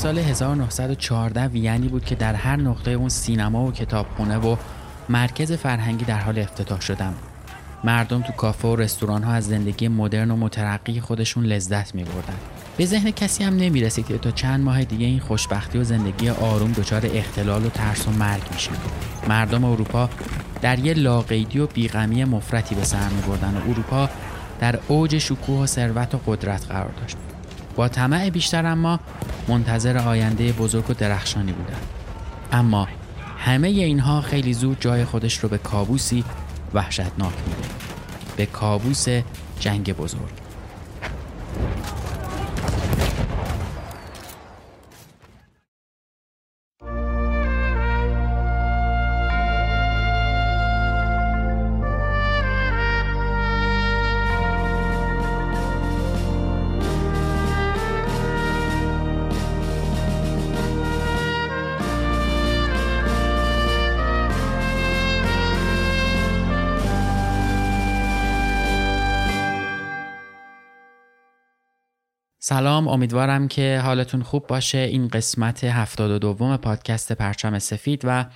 سال 1914 وینی بود که در هر نقطه اون سینما و کتابخونه و مرکز فرهنگی در حال افتتاح شدن. مردم تو کافه و رستوران ها از زندگی مدرن و مترقی خودشون لذت می بردن. به ذهن کسی هم نمی رسید که تا چند ماه دیگه این خوشبختی و زندگی آروم دچار اختلال و ترس و مرگ میشه. مردم اروپا در یه لاقیدی و بیغمی مفرتی به سر می بردن و اروپا در اوج شکوه و ثروت و قدرت قرار داشت. با طمع بیشتر اما منتظر آینده بزرگ و درخشانی بودند. اما همه اینها خیلی زود جای خودش رو به کابوسی وحشتناک میده. به کابوس جنگ بزرگ. سلام امیدوارم که حالتون خوب باشه. این قسمت 72 پادکست پرچم سفید و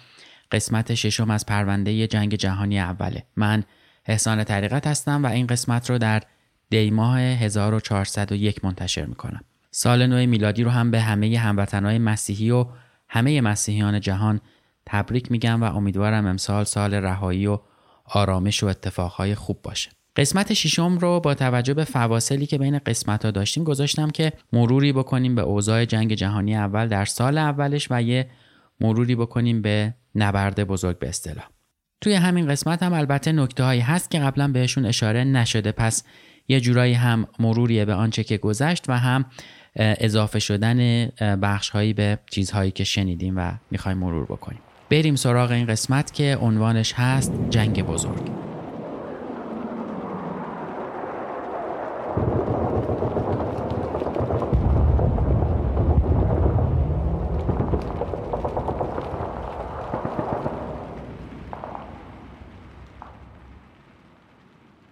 قسمت ششم از پرونده جنگ جهانی اوله. من احسان طریقت هستم و این قسمت رو در دیماه 1401 منتشر می‌کنم. سال نو میلادی رو هم به همه هموطنهای مسیحی و همه مسیحیان جهان تبریک میگم و امیدوارم امسال سال رهایی و آرامش و اتفاقهای خوب باشه. قسمت ششم رو با توجه به فواصلی که بین قسمت ها داشتیم گذاشتم که مروری بکنیم به اوضاع جنگ جهانی اول در سال اولش و یه مروری بکنیم به نبرد بزرگ به اصطلاح. توی همین قسمت هم البته نکته هایی هست که قبلا بهشون اشاره نشده. پس یه جورایی هم مروریه به آنچه که گذشت و هم اضافه شدن بخش هایی به چیزهایی که شنیدیم و می‌خوایم مرور بکنیم. بریم سراغ این قسمت که عنوانش هست جنگ بزرگ.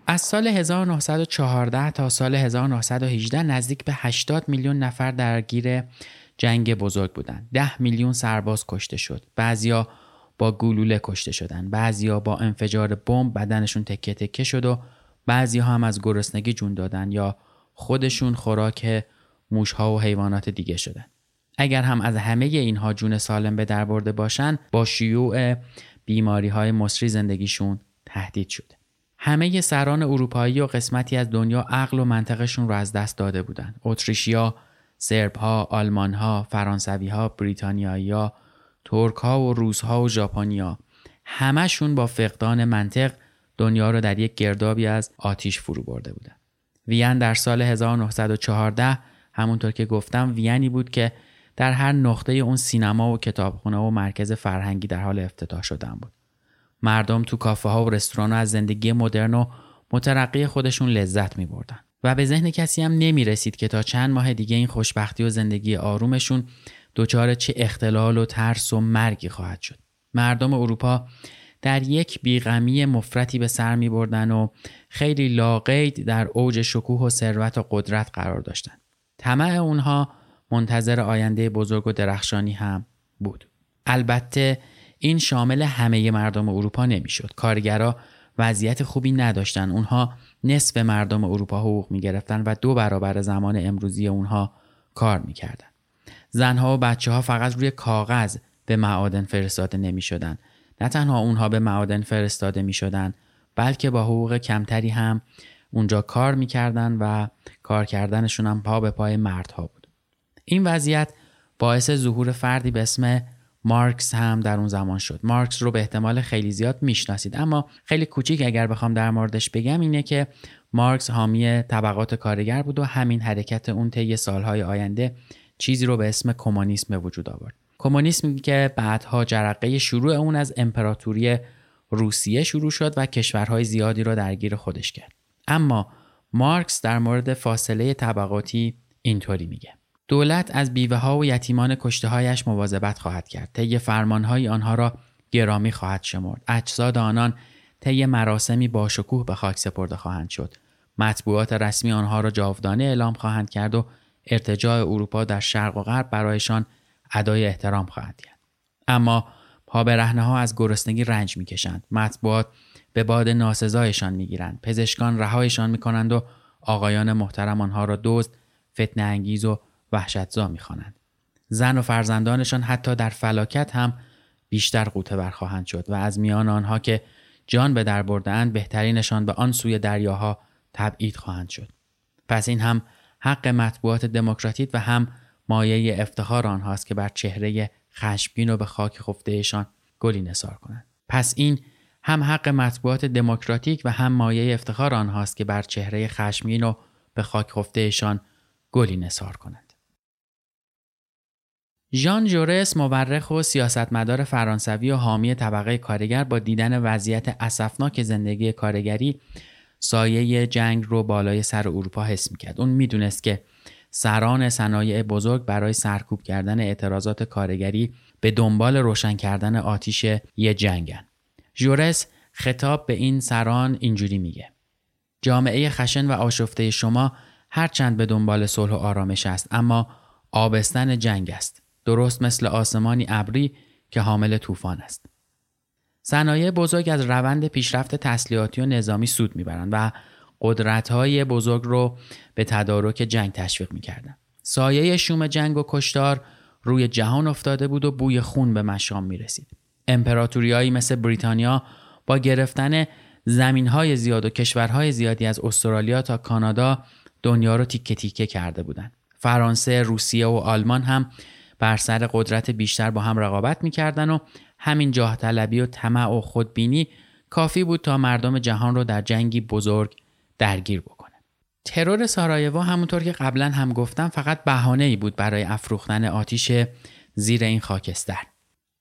از سال 1914 تا سال 1918 نزدیک به 80 میلیون نفر درگیر جنگ بزرگ بودند. 10 میلیون سرباز کشته شد. بعضیا با گلوله کشته شدند. بعضیا با انفجار بمب بدنشون تکه تکه شد و بعضی ها هم از گرسنگی جون دادن یا خودشون خوراک موشها و حیوانات دیگه شدن. اگر هم از همه اینها جون سالم به در برده باشن با شیوع بیماری های مصری زندگیشون تهدید شده. همه سران اروپایی و قسمتی از دنیا عقل و منطقشون رو از دست داده بودن. اتریشیا، سربها، آلمانها، فرانسویها، بریتانیایی‌ها، ترکها و روسها و ژاپنیا همشون با فقدان منطق دنیا رو در یک گردابی از آتیش فرو برده بودن. وین در سال 1914 همونطور که گفتم وینی بود که در هر نقطه اون سینما و کتابخونه و مرکز فرهنگی در حال افتتاح شدن بود. مردم تو کافه ها و رستوران ها از زندگی مدرن و مترقی خودشون لذت می بردن. و به ذهن کسی هم نمی رسید که تا چند ماه دیگه این خوشبختی و زندگی آرومشون دچار چه اختلال و ترس و مرگی خواهد شد. مردم اروپا در یک بیغمی مفرتی به سر می بردن و خیلی لاقید در اوج شکوه و ثروت و قدرت قرار داشتند. طمع اونها منتظر آینده بزرگ و درخشانی هم بود. البته این شامل همه مردم اروپا نمی‌شد. کارگرا وضعیت خوبی نداشتن. اونها نصف مردم اروپا حقوق می گرفتن و دو برابر زمان امروزی اونها کار می‌کردن. زنها و بچه ها فقط روی کاغذ به معادن فرستاده نمی شدن. نه تنها اونها به معادن فرستاده می شدن بلکه با حقوق کمتری هم اونجا کار می‌کردن و کار کردنشون هم پا به پای مردها بود. این وضعیت باعث ظهور فردی به اسم مارکس هم در اون زمان شد. مارکس رو به احتمال خیلی زیاد می‌شناسید. اما خیلی کوچیک اگر بخوام در موردش بگم اینه که مارکس حامی طبقات کارگر بود و همین حرکت اون طی سالهای آینده چیزی رو به اسم کمونیسم به وجود آورد. کمونیسم که بعدها جرقه شروع اون از امپراتوری روسیه شروع شد و کشورهای زیادی را درگیر خودش کرد. اما مارکس در مورد فاصله طبقاتی اینطوری میگه. دولت از بیوه ها و یتیمان کشته هایش مواظبت خواهد کرد. طی فرمان آنها را گرامی خواهد شمرد. اجساد آنان طی مراسمی با شکوه به خاک سپرده خواهند شد. مطبوعات رسمی آنها را جاودانه اعلام خواهند کرد و ارتجاع اروپا در شرق و غرب برایشان ادای احترام خواهد کرد اما پا ها از گرسنگی رنج می‌کشند. مطبوعات به باد ناسزایشان می‌گیرند. پزشکان رهایشان می‌کنند و آقایان محترم آنها را دزد فتنه انگیز و وحشتزا می‌خوانند. زن و فرزندانشان حتی در فلاکت هم بیشتر قوطه بر خواهند شد و از میان آنها که جان به در بردهاند بهترینشان به آن سوی دریاها تبعید خواهند شد. پس این هم حق مطبوعات دموکراتیک و هم مایه افتخار آنهاست که بر چهره خشمگین و به خاک خفتهشان گلی نثار کنند. پس این هم حق مطبوعات دموکراتیک و هم مایه افتخار آنهاست که بر چهره خشمگین و به خاک خفتهشان گلی نثار کنند. ژان جورس مورخ و سیاستمدار فرانسوی و حامی طبقه کارگر با دیدن وضعیت اسفناک زندگی کارگری سایه جنگ رو بالای سر اروپا حس می‌کرد. اون می‌دونست که سران صنایع بزرگ برای سرکوب کردن اعتراضات کارگری به دنبال روشن کردن آتیش یه جنگن. جورس خطاب به این سران اینجوری میگه جامعه خشن و آشفته شما هرچند به دنبال صلح و آرامش است اما آبستن جنگ است. درست مثل آسمانی ابری که حامل طوفان است صنایع بزرگ از روند پیشرفت تسلیحاتی و نظامی سود می‌برند و قدرت‌های بزرگ رو به تدارک جنگ تشویق می‌کردند. سایه شوم جنگ و کشتار روی جهان افتاده بود و بوی خون به مشام می رسید. امپراتوریایی مثل بریتانیا با گرفتن زمین های زیاد و کشورهای زیادی از استرالیا تا کانادا دنیا رو تیکه تیکه کرده بودند. فرانسه، روسیه و آلمان هم بر سر قدرت بیشتر با هم رقابت می‌کردن و همین جاه طلبی و طمع و خودبینی کافی بود تا مردم جهان رو در جنگی بزرگ درگیر بکنه. ترور سارایوو همونطور که قبلا هم گفتم فقط بهانه ای بود برای افروختن آتیش زیر این خاکستر.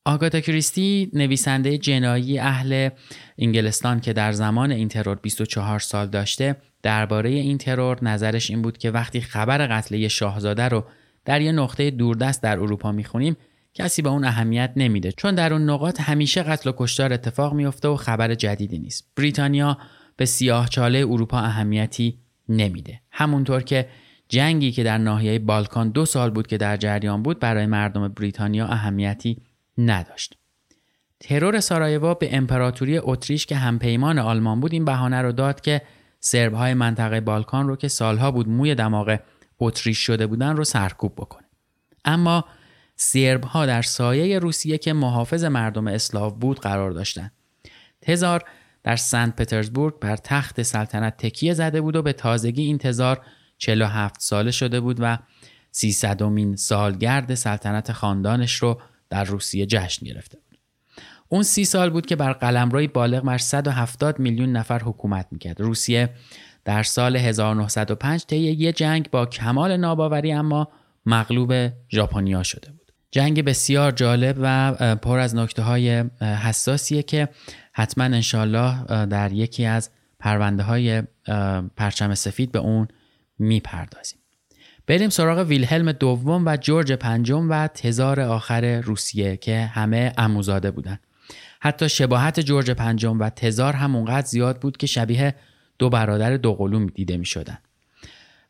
آگاتا کریستی نویسنده جنایی اهل انگلستان که در زمان این ترور 24 سال داشته درباره این ترور نظرش این بود که وقتی خبر قتل شاهزاده رو در یه نقطه دوردست در اروپا می‌خونیم کسی به اون اهمیت نمیده چون در اون نقاط همیشه قتل و کشتار اتفاق میفته و خبر جدیدی نیست. بریتانیا به سیاه چاله اروپا اهمیتی نمیده. همونطور که جنگی که در ناحیه بالکان دو سال بود که در جریان بود برای مردم بریتانیا اهمیتی نداشت. ترور سارایوا به امپراتوری اتریش که همپیمان آلمان بود این بهانه رو داد که سرب های منطقه بالکان رو که سالها بود موی دماغ اتریش شده بودن رو سرکوب بکنه اما سرب ها در سایه روسیه که محافظ مردم اسلاو بود قرار داشتند تزار در سنت پترزبورگ بر تخت سلطنت تکیه زده بود و به تازگی این تزار 47 ساله شده بود و 300 مین سالگرد سلطنت خاندانش رو در روسیه جشن گرفته بود. اون سی سال بود که بر قلمروی بالغ بر 170 میلیون نفر حکومت می‌کرد. روسیه در سال 1905 طی یه جنگ با کمال ناباوری اما مغلوب ژاپنیا شده بود. جنگ بسیار جالب و پر از نکته های حساسیه که حتما انشالله در یکی از پرونده های پرچم سفید به اون می‌پردازیم. بریم سراغ ویلهلم دوم و جورج پنجم و تزار آخر روسیه که همه اموزاده بودن. حتی شباهت جورج پنجم و تزار هم اونقدر زیاد بود که شبیه دو برادر دوقلوم دیده می شدن.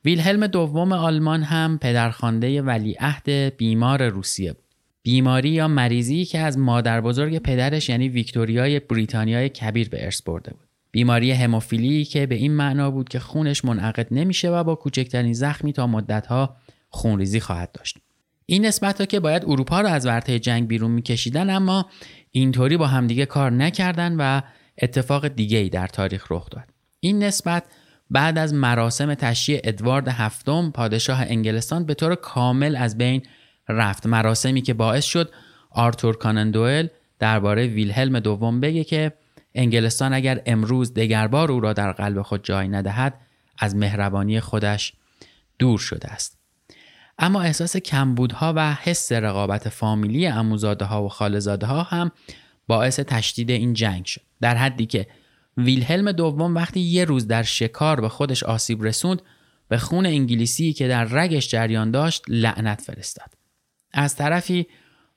ویلهلم دوم آلمان هم پدرخوانده ولیعهد بیمار روسیه بود. بیماری یا مریضی که از مادر بزرگ پدرش یعنی ویکتوریای بریتانیای کبیر به ارث برده بود. بیماری هموفیلی که به این معنا بود که خونش منعقد نمیشه و با کوچکترین زخمی تا مدتها خونریزی خواهد داشت. این نسبت ها که باید اروپا را از ورطه جنگ بیرون میکشیدن اما اینطوری با همدیگه کار نکردن و اتفاق دیگه ای در تاریخ رخ داد. این نسبت بعد از مراسم تشییع ادوارد هفتم پادشاه انگلستان به طور کامل از بین رفت. مراسمی که باعث شد آرتور کانندوئل درباره ویلهلم دوم بگه که انگلستان اگر امروز دگربار او را در قلب خود جای ندهد از مهربانی خودش دور شده است. اما احساس کمبودها و حس رقابت فامیلی اموزاده ها و خالزاده ها هم باعث تشدید این جنگ شد. در حدی که ویلهلم دوم وقتی یه روز در شکار به خودش آسیب رسوند به خون انگلیسی که در رگش جریان داشت لعنت فرستاد از طرفی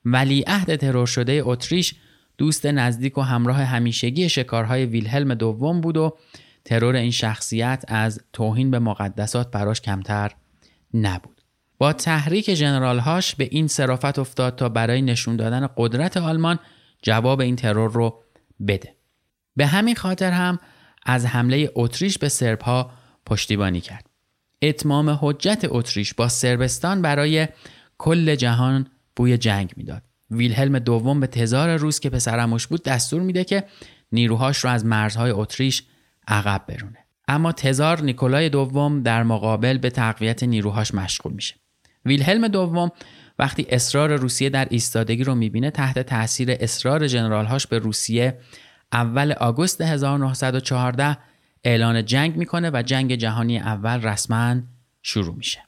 ولیعهد ترور شده اتریش دوست نزدیک و همراه همیشگی شکارهای ویلهلم دوم بود و ترور این شخصیت از توهین به مقدسات براش کمتر نبود. با تحریک جنرال هاش به این صرافت افتاد تا برای نشون دادن قدرت آلمان جواب این ترور رو بده. به همین خاطر هم از حمله اتریش به سرب ها پشتیبانی کرد. اتمام حجت اتریش با سربستان برای کل جهان بوی جنگ می‌داد. ویلهلم دوم به تزار روس که پسرموش بود دستور میده که نیروهاش رو از مرزهای اتریش عقب برونه اما تزار نیکولای دوم در مقابل به تقویت نیروهاش مشغول میشه ویلهلم دوم وقتی اصرار روسیه در ایستادگی رو می‌بینه تحت تاثیر اصرار جنرالهاش به روسیه اول آگوست 1914 اعلان جنگ می‌کنه و جنگ جهانی اول رسما شروع میشه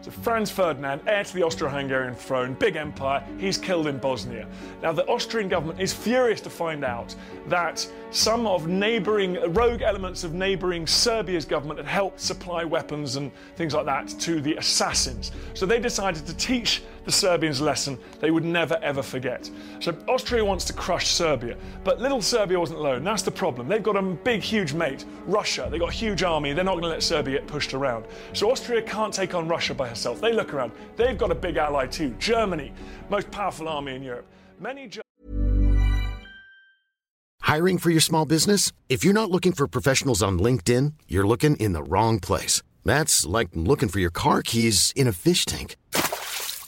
So Franz Ferdinand, heir to the Austro-Hungarian throne, big empire, he's killed in Bosnia. Now the Austrian government is furious to find out that some of neighbouring, rogue elements of neighbouring Serbia's government had helped supply weapons and things like that to the assassins. So they decided to teach the Serbians lesson they would never ever forget. So Austria wants to crush Serbia, but little Serbia wasn't alone. That's the problem. They've got a big, huge mate, Russia. They've got a huge army. They're not going to let Serbia get pushed around. So Austria can't take on Russia by herself. They look around. They've got a big ally too, Germany, most powerful army in Europe. Many. Hiring for your small business? If you're not looking for professionals on LinkedIn, you're looking in the wrong place. That's like looking for your car keys in a fish tank.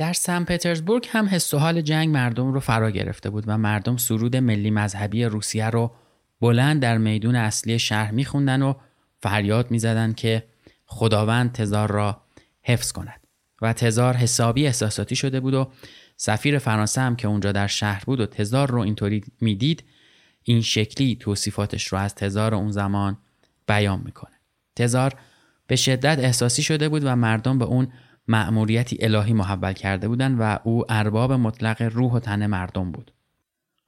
در سن پترزبورگ هم حس و حال جنگ مردم رو فرا گرفته بود و مردم سرود ملی مذهبی روسیه رو بلند در میدون اصلی شهر میخوندن و فریاد می‌زدن که خداوند تزار را حفظ کند و تزار حسابی احساساتی شده بود و سفیر فرانسه هم که اونجا در شهر بود و تزار رو اینطوری می‌دید این شکلی توصیفاتش رو از تزار اون زمان بیان می‌کنه. تزار به شدت احساسی شده بود و مردم به اون مأموریتی الهی محول کرده بودند و او ارباب مطلق روح و تن مردم بود.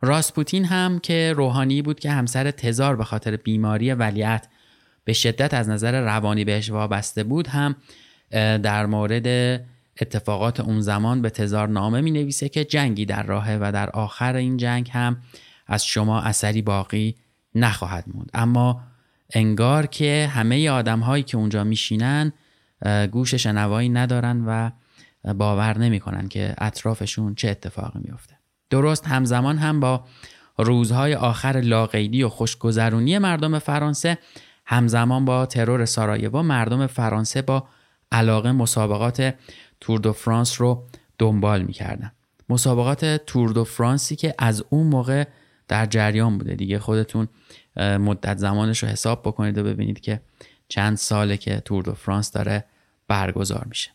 راسپوتین هم که روحانی بود که همسر تزار به خاطر بیماری ولیعت به شدت از نظر روانی بهش وابسته بود هم در مورد اتفاقات اون زمان به تزار نامه می نویسه که جنگی در راهه و در آخر این جنگ هم از شما اثری باقی نخواهد موند اما انگار که همه آدم هایی که اونجا میشینن گوش شنوایی ندارن و باور نمی‌کنن که اطرافشون چه اتفاقی میفته درست همزمان هم با روزهای آخر لاقیدی و خوشگذرونی مردم فرانسه همزمان با ترور سارایوو مردم فرانسه با علاقه مسابقات تور دو فرانس رو دنبال می‌کردن. مسابقات تور دو فرانسی که از اون موقع در جریان بوده. دیگه خودتون مدت زمانش رو حساب بکنید و ببینید که چند ساله که تور دو فرانس داره برگزار میشه.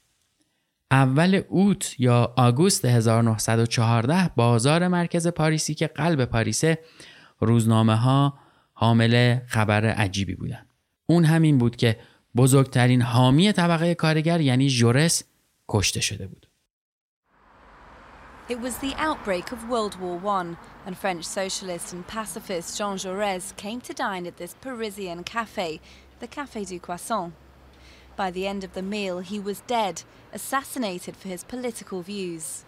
اول اوت یا آگوست 1914 بازار مرکز پاریسی که قلب پاریسه روزنامه ها حامل خبر عجیبی بودن. اون همین بود که بزرگترین حامی طبقه کارگر یعنی جورس کشته شده بود. It was the outbreak of World War I, and French socialist and pacifist Jean Jaurès came to dine at this Parisian cafe, the Café du Croissant. By the end of the meal, he was dead, assassinated for his political views.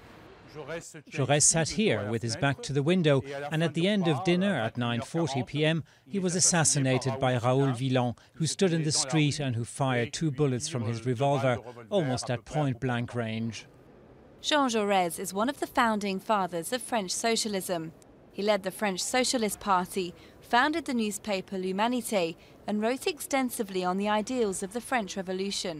Jaurès sat here with his back to the window, and at the end of dinner at 9:40 p.m., he was assassinated by Raoul Villon, who stood in the street and who fired two bullets from his revolver, almost at point-blank range. Jean Jaurès is one of the founding fathers of French socialism. He led the French Socialist Party, founded the newspaper L'Humanité, and wrote extensively on the ideals of the French Revolution.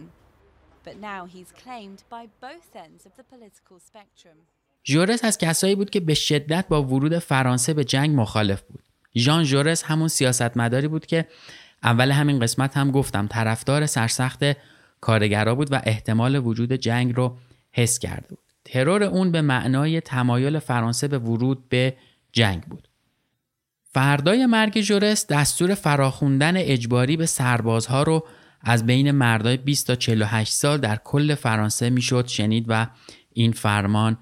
But now he's claimed by both ends of the political spectrum. ژورس از کسایی بود که به شدت با ورود فرانسه به جنگ مخالف بود. ژان ژورس همون سیاستمداری بود که اول همین قسمت هم گفتم طرفدار سرسخت کارگرا بود و احتمال وجود جنگ رو حس کرده بود. ترور اون به معنای تمایل فرانسه به ورود به جنگ بود. فردای مرگ جورس دستور فراخوندن اجباری به سربازها رو از بین مردای 20 تا 48 سال در کل فرانسه می‌شد شنید و این فرمان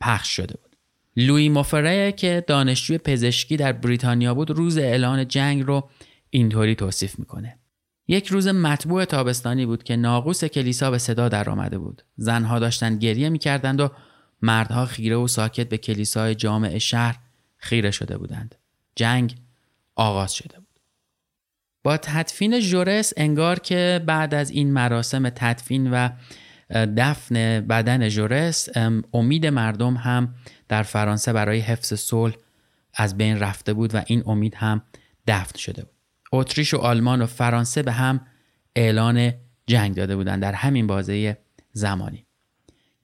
پخش شده بود. لوی موفره که دانشجوی پزشکی در بریتانیا بود روز اعلان جنگ رو اینطوری توصیف می‌کنه. یک روز مطبوع تابستانی بود که ناقوس کلیسا به صدا در آمده بود. زنها داشتند گریه می‌کردند و مردها خیره و ساکت به کلیسای جامع شهر خیره شده بودند. جنگ آغاز شده بود. با تدفین جورس انگار که بعد از این مراسم تدفین و دفن بدن جورس امید مردم هم در فرانسه برای حفظ صلح از بین رفته بود و این امید هم دفن شده بود. اتریش و آلمان و فرانسه به هم اعلان جنگ داده بودند در همین بازه زمانی.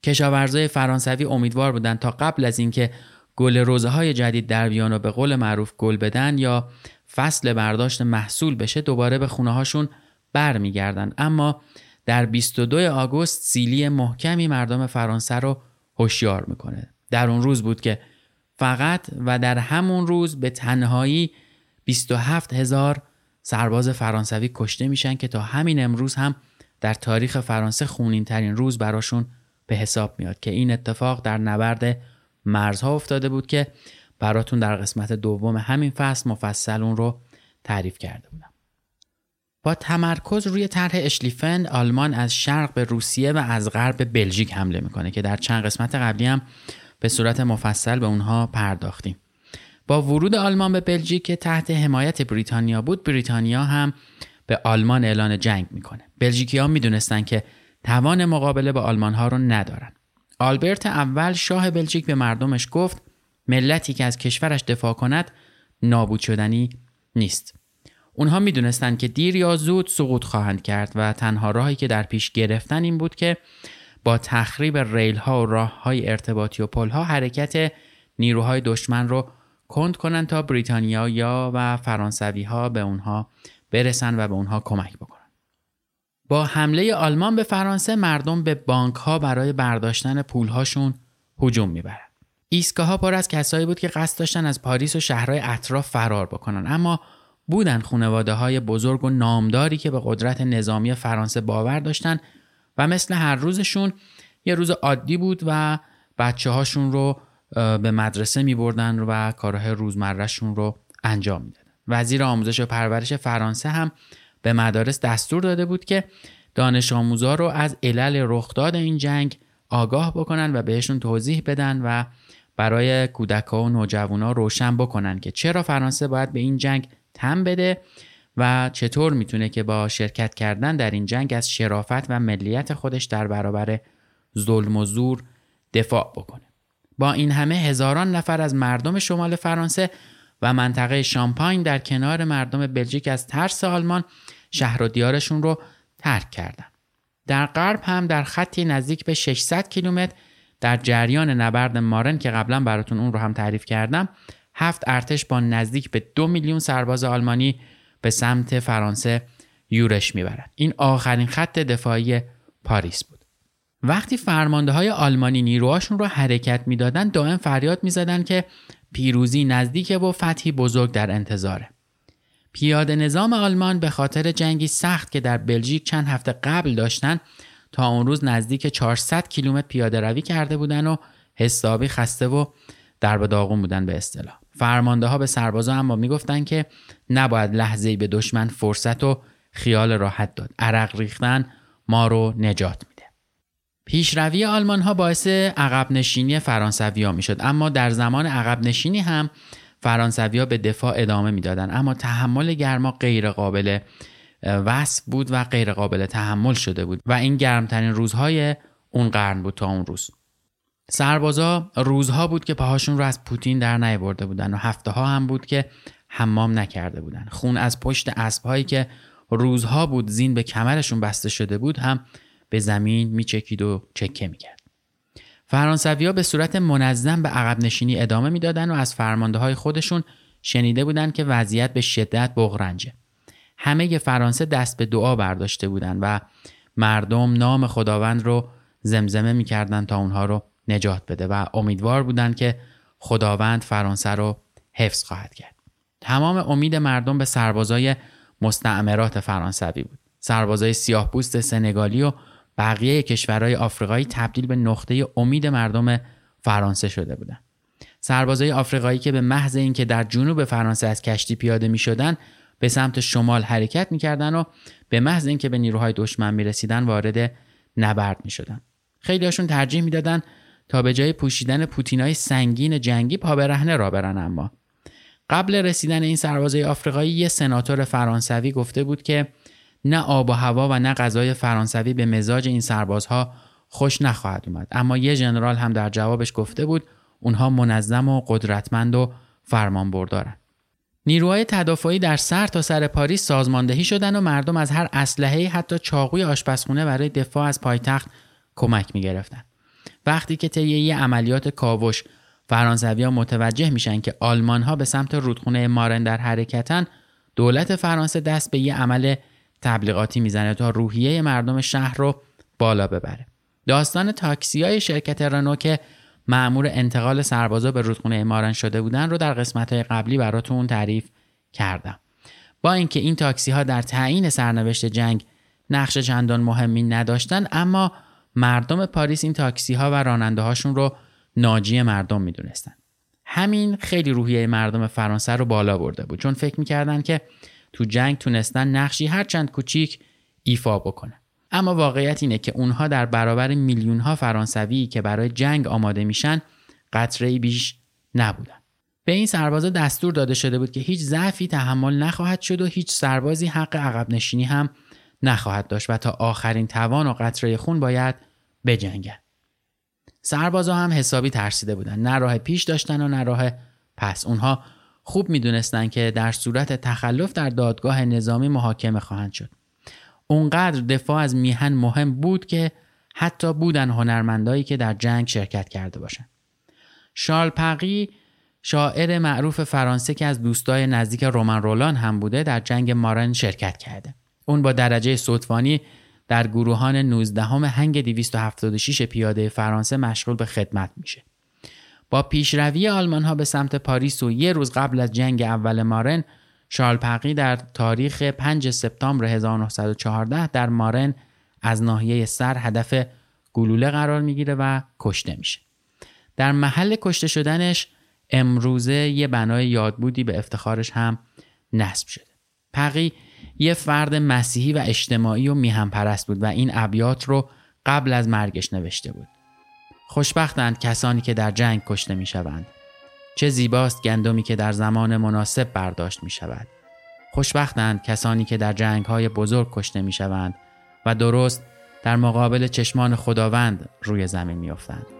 کشاورزای فرانسوی امیدوار بودند تا قبل از اینکه گل روزه های جدید در بیان و به قول معروف گل بدن یا فصل برداشت محصول بشه دوباره به خونه هاشون برمیگردن. اما در 22 آگوست سیلی محکمی مردم فرانسه رو هوشیار می‌کنه. در اون روز بود که فقط و در همون روز به تنهایی 27 هزار سرباز فرانسوی کشته میشن که تا همین امروز هم در تاریخ فرانسه خونین ترین روز براشون به حساب میاد که این اتفاق در نبرد مرزها افتاده بود که براتون در قسمت دوم همین فصل مفصل اون رو تعریف کرده بودم. با تمرکز روی طرح اشلیفن آلمان از شرق به روسیه و از غرب به بلژیک حمله می‌کنه که در چند قسمت قبلی هم به صورت مفصل به اونها پرداختیم. با ورود آلمان به بلژیک که تحت حمایت بریتانیا بود بریتانیا هم به آلمان اعلان جنگ می‌کنه بلژیکی ها می‌دونستن که توان مقابله با آلمان ها رو ندارن آلبرت اول شاه بلژیک به مردمش گفت ملتی که از کشورش دفاع کند نابود شدنی نیست اونها می‌دونستند که دیر یا زود سقوط خواهند کرد و تنها راهی که در پیش گرفتن این بود که با تخریب ریل ها و راه های ارتباطی و پل ها حرکت نیروهای دشمن رو کند کنن تا بریتانیا یا و فرانسوی ها به اونها برسن و به اونها کمک بکنن. با حمله آلمان به فرانسه مردم به بانک ها برای برداشتن پول هاشون هجوم می‌برن. ایستگاه ها پر از کسایی بود که قصد داشتن از پاریس و شهرهای اطراف فرار بکنن اما بودن خانواده های بزرگ و نامداری که به قدرت نظامی فرانسه باور داشتن و مثل هر روزشون یه روز عادی بود و بچه هاشون رو به مدرسه می بردن و کارهای روزمرهشون رو انجام می‌دادن. وزیر آموزش و پرورش فرانسه هم به مدارس دستور داده بود که دانش آموزا رو از علل رخداد این جنگ آگاه بکنن و بهشون توضیح بدن و برای کودکها و نوجوانا روشن بکنن که چرا فرانسه باید به این جنگ تم بده و چطور می‌تونه که با شرکت کردن در این جنگ از شرافت و ملیت خودش در برابر ظلم و زور دفاع بکنه. با این همه هزاران نفر از مردم شمال فرانسه و منطقه شامپاین در کنار مردم بلژیک از ترس آلمان شهر و دیارشون رو ترک کردند. در غرب هم در خطی نزدیک به 600 کیلومتر در جریان نبرد مارن که قبلا براتون اون رو هم تعریف کردم هفت ارتش با نزدیک به دو میلیون سرباز آلمانی به سمت فرانسه یورش می‌برند این آخرین خط دفاعی پاریس بود وقتی فرمانده های آلمانی نیروهاشون رو حرکت می‌دادند دائم فریاد می‌زدند که پیروزی نزدیک و فتحی بزرگ در انتظاره. پیاده نظام آلمان به خاطر جنگی سخت که در بلژیک چند هفته قبل داشتن تا اون روز نزدیک 400 کیلومتر پیاده روی کرده بودن و حسابی خسته و در به داغون بودن به اصطلاح. فرمانده ها به سربازا اما می‌گفتند که نباید لحظه به دشمن فرصت و خیال راحت داد. عرق ریختن ما رو نجات میده. پیشروی آلمان ها باعث عقب نشینی فرانسوی ها می‌شد. اما در زمان عقب نشینی هم فرانسوی ها به دفاع ادامه می‌دادند. اما تحمل گرما غیر قابل وصف بود و غیر قابل تحمل شده بود و این گرمترین روزهای اون قرن بود تا اون روز. سربازا روزها بود که پاهاشون رو از پوتین در نیاورده بودن و هفته ها هم بود که حمام نکرده بودن خون از پشت اسبهایی که روزها بود زین به کمرشون بسته شده بود هم به زمین میچکید و چکه می‌کرد. فرانسوی به صورت منظم به عقب نشینی ادامه می‌دادن و از فرمانده های خودشون شنیده بودند که وضعیت به شدت بغرنجه. همه فرانسه دست به دعا برداشته بودند و مردم نام خداوند رو زمزمه می‌کردند تا اونها رو نجات بده و امیدوار بودند که خداوند فرانسه رو حفظ خواهد کرد. تمام امید مردم به سربازای مستعمرات فرانسوی بود. سربازای سیاه پوست سنگالی و بقیه کشورهای آفریقایی تبدیل به نقطه امید مردم فرانسه شده بودند سربازای آفریقایی که به محض اینکه در جنوب فرانسه از کشتی پیاده می شدن به سمت شمال حرکت می‌کردن و به محض اینکه به نیروهای دشمن می رسیدن وارد نبرد می شدن. خیلی هاشون ترجیح می‌دادن تا به جای پوشیدن پوتینای سنگین جنگی پا رهنه را برن اما قبل رسیدن این سربازای آفریقایی یه سناتور فرانسوی گفته بود که نه آب و هوا و نه غذای فرانسوی به مزاج این سربازها خوش نخواهد اومد اما یه ژنرال هم در جوابش گفته بود اونها منظم و قدرتمند و فرمان بردارن نیروهای تدافعی در سر تا سر پاریس سازماندهی شدن و مردم از هر اسلحه حتی چاقوی آشپزخونه برای دفاع از پایتخت کمک می گرفتن. وقتی که طی عملیات کاوش فرانسوی ها متوجه میشن که آلمان ها به سمت رودخونه مارن در حرکتن دولت فرانسه دست به یه عمل تبلیغاتی می‌زنه تا روحیه مردم شهر رو بالا ببره. داستان تاکسی های شرکت رنو که معمور انتقال سربازا به رودخونه مارن شده بودن رو در قسمت های قبلی براتون تعریف کردم. با اینکه این تاکسی ها در تعیین سرنوشت جنگ نقش چندان مهمی نداشتن اما مردم پاریس این تاکسی ها و راننده هاشون رو ناجی مردم می‌دونستن. همین خیلی روحیه مردم فرانسه رو بالا برده بود. چون فکر می‌کردن که تو جنگ تونستن نقشی هرچند کوچیک ایفا بکنن. اما واقعیت اینه که اونها در برابر میلیون ها فرانسوی که برای جنگ آماده میشن قطره بیش نبودن. به این سربازا دستور داده شده بود که هیچ ضعفی تحمل نخواهد شد و هیچ سربازی حق عقب نشینی هم نخواهد داشت و تا آخرین توان و قطره خون باید بجنگن سربازا هم حسابی ترسیده بودن. نه راه پیش داشتن و نه راه پس. اونها خوب می‌دونستن که در صورت تخلف در دادگاه نظامی محاکمه خواهند شد. اونقدر دفاع از میهن مهم بود که حتی بودن هنرمندایی که در جنگ شرکت کرده باشند شارل پقی شاعر معروف فرانسه که از دوستای نزدیک رومن رولان هم بوده در جنگ مارن شرکت کرده. اون با درجه صوتوانی در گروهان 19 همه هنگ 276 پیاده فرانسه مشغول به خدمت میشه. با پیشروی آلمان ها به سمت پاریس و یه روز قبل از جنگ اول مارن شالپقی در تاریخ 5 سپتامبر 1914 در مارن از ناحیه سر هدف گلوله قرار می‌گیره و کشته میشه. در محل کشته شدنش امروزه یه بنای یادبودی به افتخارش هم نصب شده. پقی یه فرد مسیحی و اجتماعی و میهم پرست بود و این ابیات رو قبل از مرگش نوشته بود. خوشبختند کسانی که در جنگ کشته می شوند. چه زیباست گندمی که در زمان مناسب برداشت می شود. خوشبختند کسانی که در جنگ های بزرگ کشته می شوند و درست در مقابل چشمان خداوند روی زمین می افتند.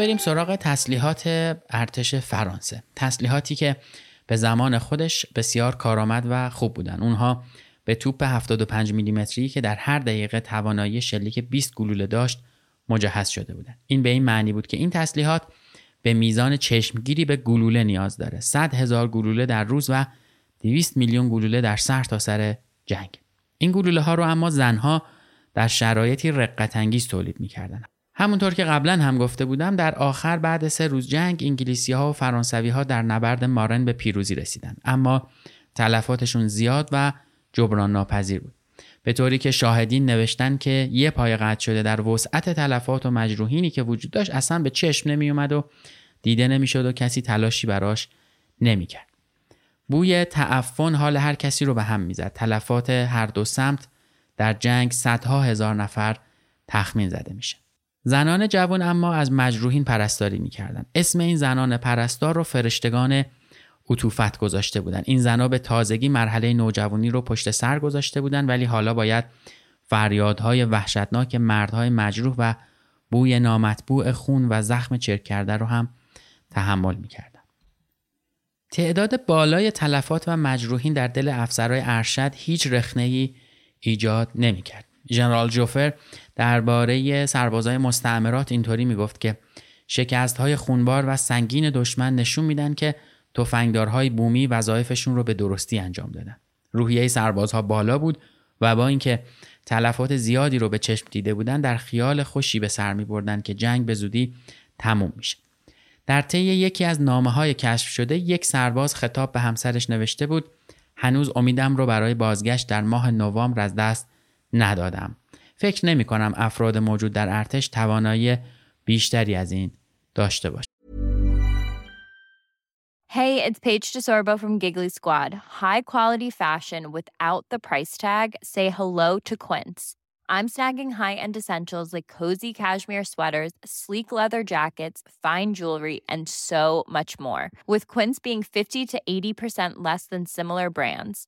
بریم سراغ تسلیحات ارتش فرانسه تسلیحاتی که به زمان خودش بسیار کارآمد و خوب بودن اونها به توپ 75 میلیمتری که در هر دقیقه توانایی شلیک 20 گلوله داشت مجهز شده بودند. این به این معنی بود که این تسلیحات به میزان چشمگیری به گلوله نیاز داره. 100 هزار گلوله در روز و 200 میلیون گلوله در سر تا سر جنگ. این گلوله ها رو اما زنها در شرایطی رقت انگیز تولید می‌کردن. همونطور که قبلا هم گفته بودم در آخر بعد سه روز جنگ انگلیسی ها و فرانسوی ها در نبرد مارن به پیروزی رسیدن اما تلفاتشون زیاد و جبران ناپذیر بود به طوری که شاهدین نوشتن که یه پای قطع شده در وسعت تلفات و مجروحینی که وجود داشت اصلا به چشم نمی اومد و دیده نمی‌شد و کسی تلاشی براش نمی‌کرد. بوی تعفن حال هر کسی رو به هم می‌زد. تلفات هر دو سمت در جنگ صدها هزار نفر تخمین زده میشه. زنان جوان اما از مجروحین پرستاری می‌کردن. اسم این زنان پرستار رو فرشتگان عطوفت گذاشته بودن این زنها به تازگی مرحله نوجوانی رو پشت سر گذاشته بودن ولی حالا باید فریادهای وحشتناک مردهای مجروح و بوی نامطبوع خون و زخم چرک کرده رو هم تحمل می‌کردن تعداد بالای تلفات و مجروحین در دل افسرهای ارشد هیچ رخنه‌ای ایجاد نمی‌کرد. ژنرال جوفر درباره سربازای مستعمرات اینطوری می‌گفت که شکست های خونبار و سنگین دشمن نشون میدن که تفنگدارهای بومی وظایفشون رو به درستی انجام دادن. روحیه سربازها بالا بود و با اینکه تلفات زیادی رو به چشم دیده بودن در خیال خوشی به سر می بردن که جنگ به زودی تموم میشه. در طی یکی از نامه های کشف شده یک سرباز خطاب به همسرش نوشته بود هنوز امیدم رو برای بازگشت در ماه نوامبر از دست ندادم. فکر نمی کنم افراد موجود در ارتش توانایی بیشتری از این داشته باشه. Hey, it's Paige DeSorbo from Giggly Squad. High quality fashion without the price tag. Say hello to Quince. I'm snagging high-end essentials like cozy cashmere sweaters, sleek leather jackets, fine jewelry, and so much more. With Quince being 50 to 80% less than similar brands.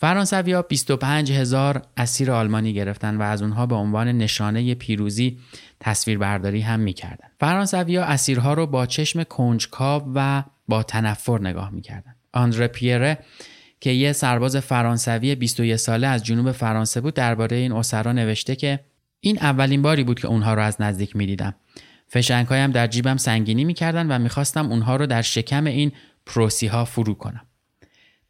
فرانسوی ها 25 هزار اسیر آلمانی گرفتن و از اونها به عنوان نشانه پیروزی تصویر برداری هم می‌کردن. فرانسوی ها اسیرها رو با چشم کنجکاو و با تنفر نگاه می‌کردن. آندره پیره که یه سرباز فرانسوی 21 ساله از جنوب فرانسه بود درباره این اسرا نوشته که این اولین باری بود که اونها رو از نزدیک می‌دیدم فشنگهایم در جیبم سنگینی می‌کردن و می‌خواستم اونها رو در شکم این پروسی ها فرو کنم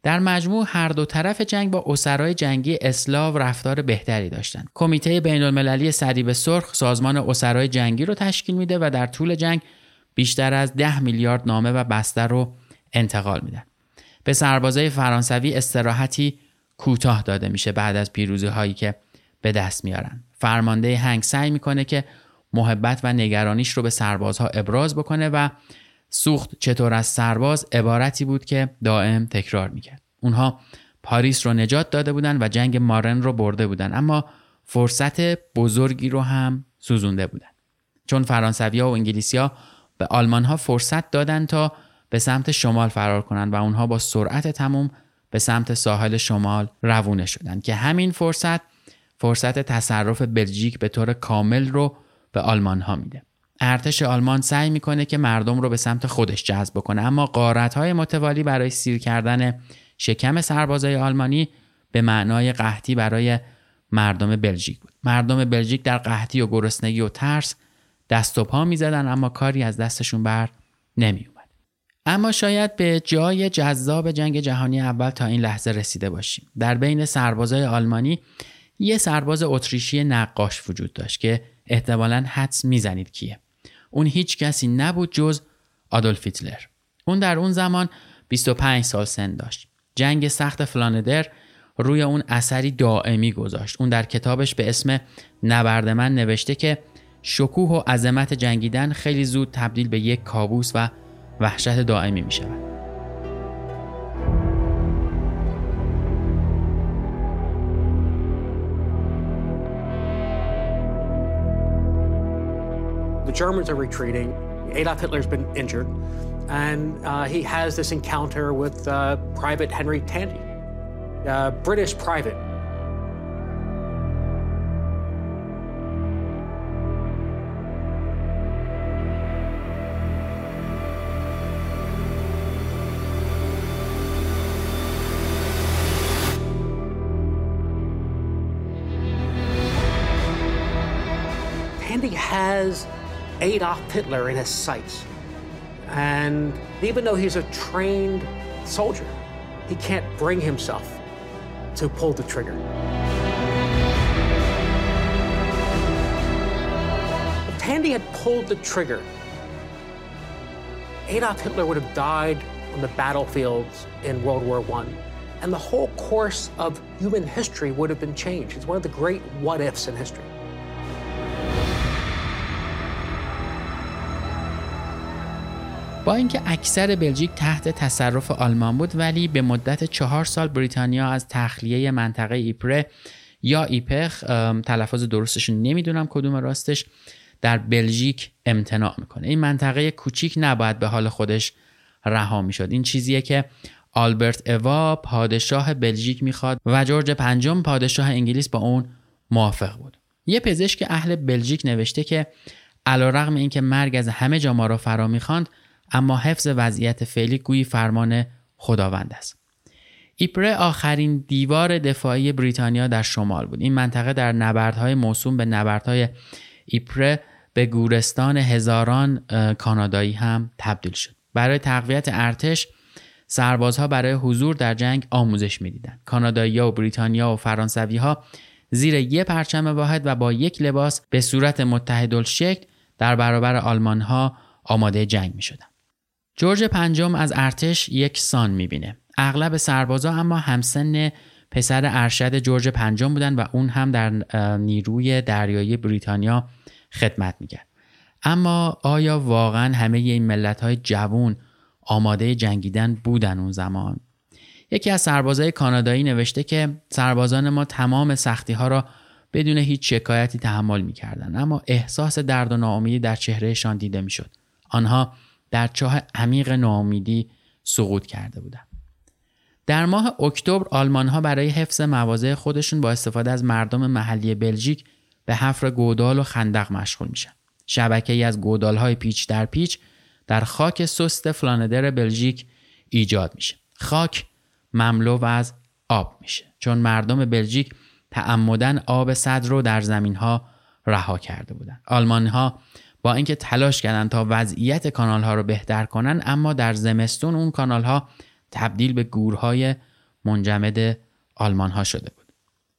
در مجموع هر دو طرف جنگ با اسرای جنگی اسلاو رفتار بهتری داشتند. کمیته بین المللی صلیب سرخ سازمان اسرای جنگی رو تشکیل میده و در طول جنگ بیشتر از 10 میلیارد نامه و بسته رو انتقال میدن. به سربازای فرانسوی استراحتی کوتاه داده میشه بعد از پیروزی هایی که به دست میارن فرمانده هنگ سعی می‌کنه که محبت و نگرانیش رو به سربازها ابراز بکنه و سوخت چطور از سرباز عبارتی بود که دائم تکرار می‌کرد. اونها پاریس رو نجات داده بودن و جنگ مارن رو برده بودن اما فرصت بزرگی رو هم سوزونده بودن. چون فرانسویا و انگلیسیا به آلمان ها فرصت دادن تا به سمت شمال فرار کنند و اونها با سرعت تموم به سمت ساحل شمال روونه شدند که همین فرصت فرصت تصرف بلژیک به طور کامل رو به آلمان ها میده. ارتش آلمان سعی می‌کنه که مردم رو به سمت خودش جذب کنه اما قارت های متوالی برای سیر کردن شکم سربازای آلمانی به معنای قحطی برای مردم بلژیک بود. مردم بلژیک در قحطی و گرسنگی و ترس دست و پا می‌زدن اما کاری از دستشون بر نمی اما شاید به جای جذاب جنگ جهانی اول تا این لحظه رسیده باشیم. در بین سربازای آلمانی یه سرباز اتریشی نقاش وجود داشت که احتمالا حدس می‌زنید کیه. اون هیچ کسی نبود جز آدولف هیتلر. اون در اون زمان 25 سال سن داشت. جنگ سخت فلاندر روی اون اثری دائمی گذاشت. اون در کتابش به اسم نبرد من نوشته که شکوه و عظمت جنگیدن خیلی زود تبدیل به یک کابوس و وحشت دائمی می شود. The Germans are retreating. Adolf Hitler's been injured. and uh, he has this encounter with uh, Private Henry Tandy, a British private. Tandy has Adolf Hitler in his sights. And even though he's a trained soldier, he can't bring himself to pull the trigger. If Tandy had pulled the trigger, Adolf Hitler would have died on the battlefields in World War I, and the whole course of human history would have been changed. It's one of the great what ifs in history. با اینکه اکثر بلژیک تحت تصرف آلمان بود ولی به مدت چهار سال بریتانیا از تخلیه منطقه ایپره یا ایپخ تلفظ درستش نمی‌دونم کدوم راستش در بلژیک امتناع می‌کنه. این منطقه کوچیک نباید به حال خودش رها می‌شد. این چیزیه که آلبرت اوا پادشاه بلژیک می‌خواد و جورج پنجم پادشاه انگلیس با اون موافق بود. یه پزشک اهل بلژیک نوشته که علیرغم اینکه مرگ از همه جا ما را فرا می‌خواند اما حفظ وضعیت فعلی گویی فرمان خداوند است. ایپره آخرین دیوار دفاعی بریتانیا در شمال بود. این منطقه در نبردهای موسوم به نبردهای ایپره به گورستان هزاران کانادایی هم تبدیل شد. برای تقویت ارتش سربازها برای حضور در جنگ آموزش می‌دیدند. کانادایی و بریتانیا و فرانسوی ها زیر یک پرچم واحد و با یک لباس به صورت متحدالشکل در برابر آلمان ها آماده جنگ می شدن. جورج پنجم از ارتش یک سان می‌بینه. اغلب سربازا اما همسن پسر ارشد جورج پنجم بودن و اون هم در نیروی دریایی بریتانیا خدمت می‌کرد. اما آیا واقعا همه این ملت های جوون آماده جنگیدن بودن اون زمان؟ یکی از سربازای کانادایی نوشته که سربازان ما تمام سختی ها را بدون هیچ شکایتی تحمل می‌کردند اما احساس درد و ناامیدی در چهرهشان دیده می‌شد. آنها در چاه عمیق ناامیدی سقوط کرده بودند. در ماه اکتبر آلمان ها برای حفظ مواضع خودشون با استفاده از مردم محلی بلژیک به حفر گودال و خندق مشغول میشن. شبکه ای از گودال های پیچ در پیچ در خاک سست فلاندر بلژیک ایجاد میشه. خاک مملو از آب میشه چون مردم بلژیک تعمدن آب صد رو در زمین ها رها کرده بودن. آلمان ها با اینکه تلاش کردن تا وضعیت کانال ها رو بهتر کنن اما در زمستون اون کانال ها تبدیل به گورهای منجمد آلمان ها شده بود.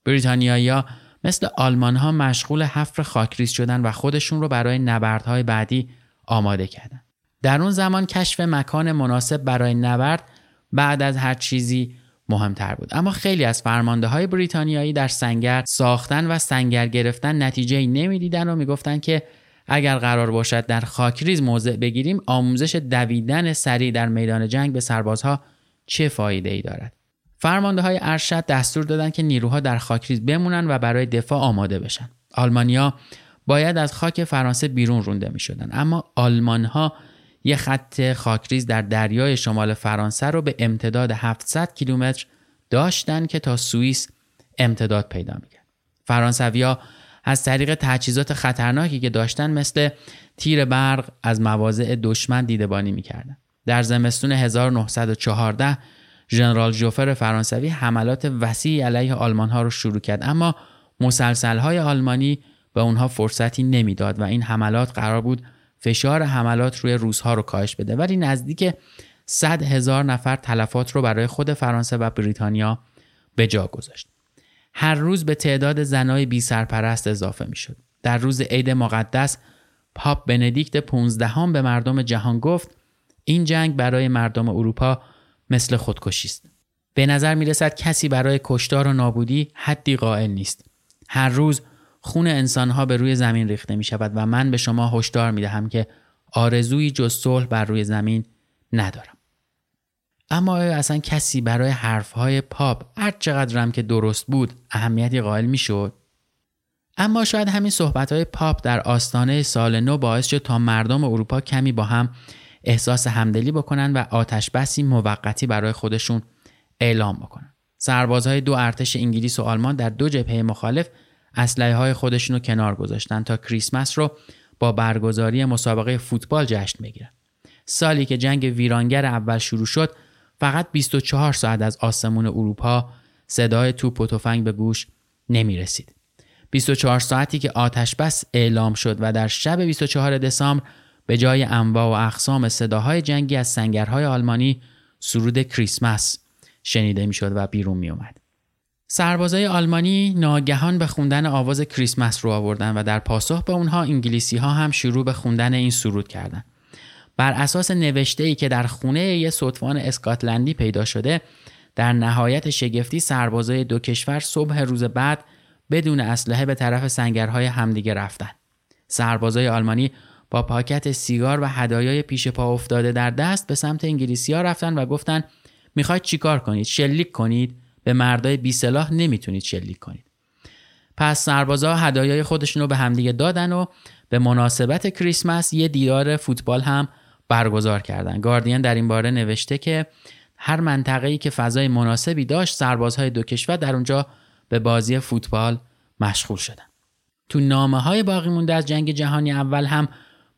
بریتانیایی مثل آلمان ها مشغول حفر خاکریز شدن و خودشون رو برای نبردهای بعدی آماده کردن. در اون زمان کشف مکان مناسب برای نبرد بعد از هر چیزی مهمتر بود اما خیلی از فرمانده های بریتانیایی در سنگر ساختن و سنگر گرفتن نتیجه ای نمی‌دیدن و می‌گفتن که اگر قرار باشد در خاکریز موضع بگیریم آموزش دویدن سریع در میدان جنگ به سربازها چه فایده ای دارد فرمانده های ارشد دستور دادند که نیروها در خاکریز بمونن و برای دفاع آماده بشن آلمانیا باید از خاک فرانسه بیرون رونده می شدن. اما آلمان ها یک خط خاکریز در دریای شمال فرانسه رو به امتداد 700 کیلومتر داشتن که تا سوئیس امتداد پیدا می‌کرد. فرانسویا از طریق تجهیزات خطرناکی که داشتن مثل تیر برق از مواضع دشمن دیدبانی می‌کردن. در زمستون 1914 ژنرال جوفر فرانسوی حملات وسیعی علیه آلمان ها رو شروع کرد اما مسلسل های آلمانی به اونها فرصتی نمی‌داد و این حملات قرار بود فشار حملات روی روزها رو کاهش بده ولی نزدیک 100 هزار نفر تلفات رو برای خود فرانسه و بریتانیا به جا گذاشت. هر روز به تعداد زنای بی سرپرست اضافه می شد. در روز عید مقدس پاپ بندیکت 15 به مردم جهان گفت این جنگ برای مردم اروپا مثل خودکشی است. به نظر می رسد کسی برای کشتار و نابودی حدی قائل نیست. هر روز خون انسانها به روی زمین ریخته می شود و من به شما هشدار می دهم که آرزویی جز صلح بر روی زمین ندارم. اما اصلا کسی برای حرفهای پاپ هر چقدرم که درست بود اهمیتی قائل می شد؟ اما شاید همین صحبت های پاپ در آستانه سال نو باعث شد تا مردم اروپا کمی با هم احساس همدلی بکنن و آتش بسی موقتی برای خودشون اعلام بکنن. سربازهای دو ارتش انگلیس و آلمان در دو جبهه مخالف اسلحه های خودشون رو کنار گذاشتن تا کریسمس رو با برگزاری مسابقه فوتبال جشن بگیرن. سالی که جنگ ویرانگر اول شروع شد فقط 24 ساعت از آسمون اروپا صدای توپ و تفنگ به گوش نمی رسید. 24 ساعتی که آتش بس اعلام شد و در شب 24 دسامبر به جای انواع و اقسام صداهای جنگی از سنگرهای آلمانی سرود کریسمس شنیده می‌شد و بیرون می اومد. سربازای آلمانی ناگهان به خوندن آواز کریسمس رو آوردن و در پاسخ به اونها انگلیسی ها هم شروع به خوندن این سرود کردند. بر اساس نوشته ای که در خونه یه صدفان اسکاتلندی پیدا شده در نهایت شگفتی سربازای دو کشور صبح روز بعد بدون اسلحه به طرف سنگرهای همدیگه رفتن. سربازای آلمانی با پاکت سیگار و هدایای پیش پا افتاده در دست به سمت انگلیسی رفتن و گفتن می‌خواید چیکار کنید؟ شلیک کنید؟ به مردای بی سلاح نمی‌تونید شلیک کنید. پس سربازا هدایای خودشون رو به همدیگه دادن و به مناسبت کریسمس یه دیدار فوتبال هم برگزار کردن گاردین در این باره نوشته که هر منطقه ای که فضای مناسبی داشت سربازهای دو کشور در اونجا به بازی فوتبال مشغول شدن تو نامه های باقی مونده از جنگ جهانی اول هم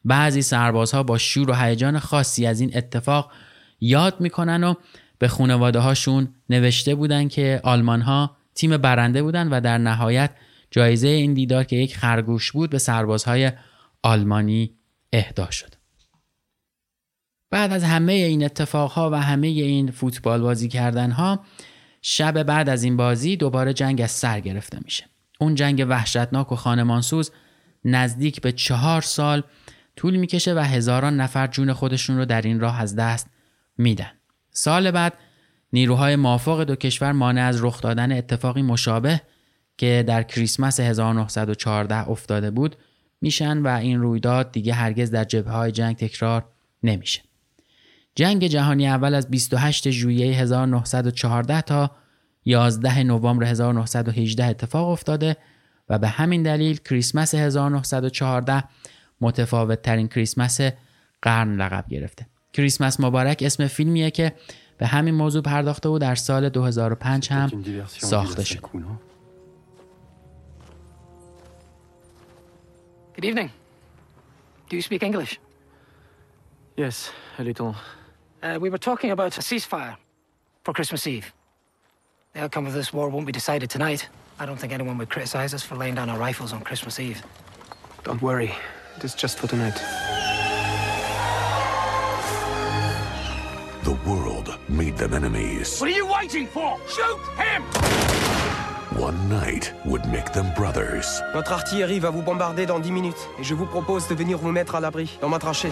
بعضی سربازها با شور و هیجان خاصی از این اتفاق یاد می‌کنن و به خانواده هاشون نوشته بودن که آلمان ها تیم برنده بودن و در نهایت جایزه این دیدار که یک خرگوش بود به سربازهای آلمانی اهدا شد. بعد از همه این اتفاقها و همه این فوتبال بازی کردن ها شب بعد از این بازی دوباره جنگ از سر گرفته میشه. اون جنگ وحشتناک و خانمانسوز نزدیک به چهار سال طول می‌کشه و هزاران نفر جون خودشون رو در این راه از دست میدن. سال بعد نیروهای موافق دو کشور مانع از رخ دادن اتفاقی مشابه که در کریسمس 1914 افتاده بود میشن و این رویداد دیگه هرگز در جبه های جنگ تکرار نمیشه. جنگ جهانی اول از 28 ژوئیه 1914 تا 11 نوامبر 1918 اتفاق افتاده و به همین دلیل کریسمس 1914 متفاوت ترین کریسمس قرن لقب گرفته. کریسمس مبارک اسم فیلمیه که به همین موضوع پرداخته و در سال 2005 هم ساخته شد. Good evening. Do you speak English? Yes, a little. Uh, we were talking about a ceasefire for Christmas Eve. The outcome of this war won't be decided tonight. I don't think anyone would criticize us for laying down our rifles on Christmas Eve. Don't worry. It is just for tonight. The world made them enemies. What are you waiting for? Shoot him! One night would make them brothers. Notre artillerie va vous bombarder dans 10 minutes et je vous propose de venir vous mettre à l'abri dans ma tranchée.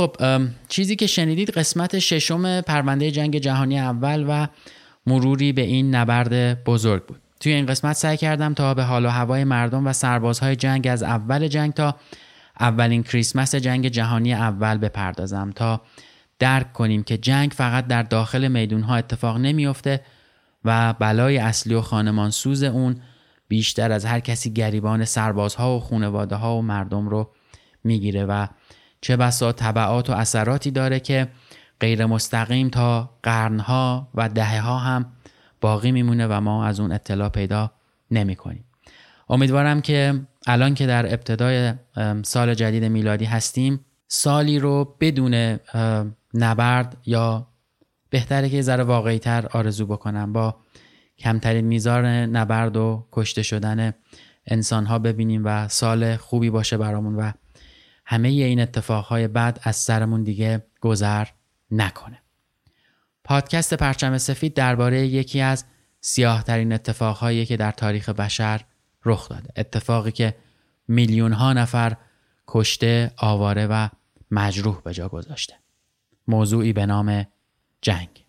خب چیزی که شنیدید قسمت ششم پرونده جنگ جهانی اول و مروری به این نبرد بزرگ بود. توی این قسمت سعی کردم تا به حال و هوای مردم و سربازهای جنگ از اول جنگ تا اولین کریسمس جنگ جهانی اول بپردازم تا درک کنیم که جنگ فقط در داخل میدونها اتفاق نمیافته و بلای اصلی و خانمان سوز اون بیشتر از هر کسی گریبان سربازها و خونواده ها و مردم رو می‌گیره و چه بسا طبعات و اثراتی داره که غیر مستقیم تا قرنها و دهه هم باقی میمونه و ما از اون اطلاع پیدا نمی کنیم. امیدوارم که الان که در ابتدای سال جدید میلادی هستیم سالی رو بدون نبرد یا بهتره که ذره واقعی تر آرزو بکنم با کمترین میزان نبرد و کشته شدن انسان ها ببینیم و سال خوبی باشه برامون و همه این اتفاقهای بعد از سرمون دیگه گذر نکنه. پادکست پرچم سفید درباره یکی از سیاهترین اتفاقهایی که در تاریخ بشر رخ داده. اتفاقی که میلیون ها نفر کشته، آواره و مجروح به جا گذاشته. موضوعی به نام جنگ.